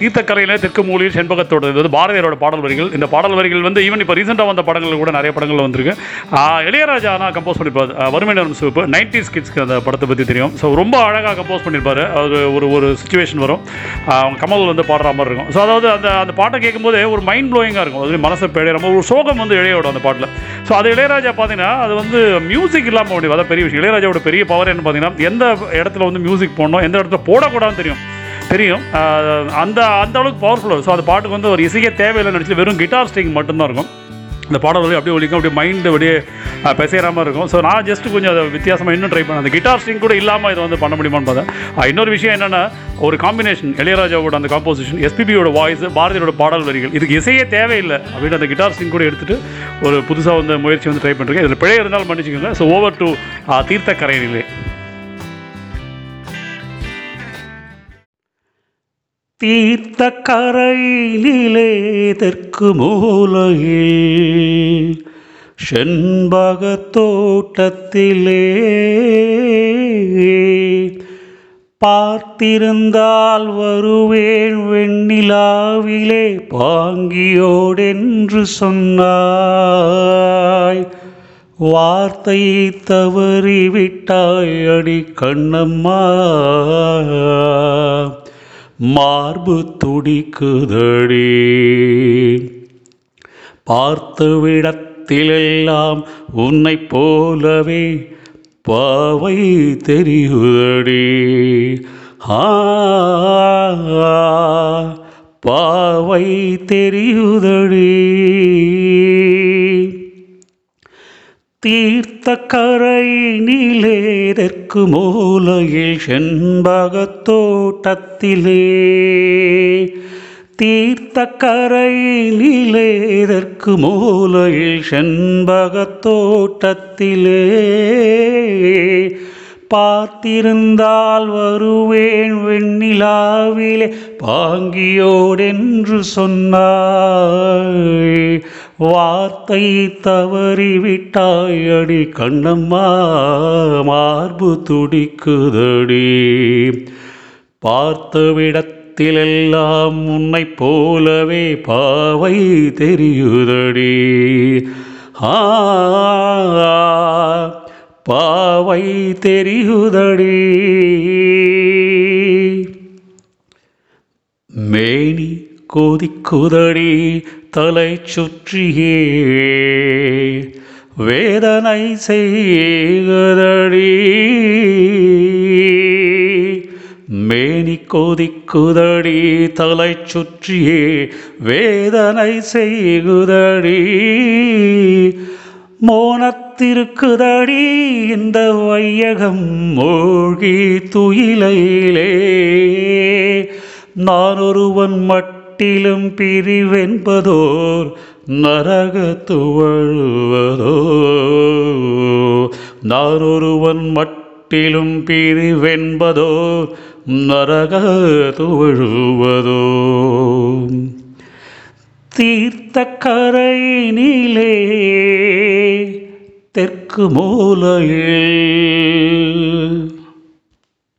தீர்த்தக்கரையிலே தெற்கு மூலியில் செண்பகத்தோடு இது வந்து பாரதியாரோட பாடல் வரிகள். இந்த பாடல் வரிகள் வந்து ஈவன் இப்போ ரீசெண்டாக வந்த படங்கள் கூட நிறைய படங்கள் வந்திருக்கு. இளையராஜா ஆனால் கம்போஸ் பண்ணியிருப்பார் ஆஹ் சிவப்பு. நைன்டி ஸ்கிட்ஸ்க்கு அந்த படத்தை பற்றி தெரியும். ஸோ ரொம்ப அழகாக கம்போஸ் பண்ணியிருப்பாரு அது ஒரு ஒரு சுச்சுவேஷன் வரும். அவங்க கமல் வந்து பாடுற மாதிரி இருக்கும். ஸோ அதாவது அந்த அந்த பாட்டை கேட்கும்போதே ஒரு மைண்ட் ப்ளோயிங்காக இருக்கும். அது மனசை பிழையிற ஒரு சோகம் வந்து இளையோட அந்த பாட்டில். ஸோ அது இளையராஜா பார்த்தீங்கன்னா அது வந்து மியூசிக் இல்லாமல் முடியும் அதான் பெரிய விஷயம். இளையராஜாவோட பெரிய பவர் என்ன பார்த்தீங்கன்னா எந்த இடத்துல வந்து மியூசிக் போடணும் எந்த இடத்துல போடக்கூடாதுன்னு தெரியும். தெரியும். அந்த அந்த அளவுக்கு பவர்ஃபுல்லாக ஸோ அந்த பாட்டுக்கு வந்து ஒரு இசையே தேவையில்லை நினச்சி வெறும் கிட்டார் ஸ்ட்ரிங் மட்டும்தான் இருக்கும். இந்த பாடல் வந்து அப்படியே ஒழிக்கும் அப்படியே மைண்டு அப்படியே ஆஹ், மாதிரி இருக்கும். ஸோ நான் ஜஸ்ட் கொஞ்சம் அதை வித்தியாசமாக இன்னும் ட்ரை பண்ணேன். அந்த கிட்டார் ஸ்ட்ரிங் கூட இல்லாமல் இதை வந்து பண்ண முடியுமான்னு பார்த்தேன். இன்னொரு விஷயம் என்னென்னா ஒரு காம்பினேஷன் இளையராஜாவோட அந்த காம்போசிஷன் எஸ்பிபியோட வாய்ஸ் பாரதியோட பாடல் வரிகள். இதுக்கு இசையே தேவையில்லை அப்படின்னு அந்த கிட்டார் ஸ்ட்ரிங் கூட எடுத்துட்டு ஒரு புதுசாக வந்து முயற்சி வந்து ட்ரை பண்ணுறேன் இதில் பிழை இருந்தாலும் மன்னிச்சுக்கோங்க. ஸோ ஓவர் டு தீர்த்த கரையிலே. தீர்த்த கரையிலேதற்கு மூலையில் செண்பக தோட்டத்திலே பார்த்திருந்தால் வருவேன் வெண்ணிலாவிலே பாங்கியோடென்று சொன்னாய். வார்த்தையை தவறிவிட்டாய் அடி கண்ணம்மா. மார்பு துடிக்குதடி. பார்த்துவிடத்திலெல்லாம் உன்னை போலவே பாவை தெரியுதடி. ஆ பாவை தெரியுதடி. தீர்த்த கரை தெற்கு மூலையில் செண்பகத்தோட்டத்திலே தீர்த்த கரை தெற்கு மூலையில் செண்பகத்தோட்டத்திலே பார்த்திருந்தால் வருவேன் வெண்ணிலாவிலே. பாங்கியோடென்று சொன்னாய் வார்த்தை தவறிவிட்டாய் அடி கண்ணம்மா மார்பு துடிக்குதடி. பார்த்த விடத்திலெல்லாம் உன்னை போலவே பாவை தெரியுதடி. ஆ பாவை தெரியுதடி. மேனி கொதிக்குதடி தலை சுற்றியே. வேதனை செய்குதடி. மேனி கொதிக்குதடி தலை சுற்றியே. வேதனை செய்குதடி. மோனத்திருக்குதடி இந்த வையகம் மூழ்கி துயிலையிலே. நான் ஒருவன் மட்டிலும் பிரிவென்பதோர் நரக துவழுவதோ. நான் ஒருவன் மட்டிலும் பிரிவென்பதோர் நரக துவழுவதோ. தீர்த்த கரை கரையினிலே தெற்கு மூலையில்.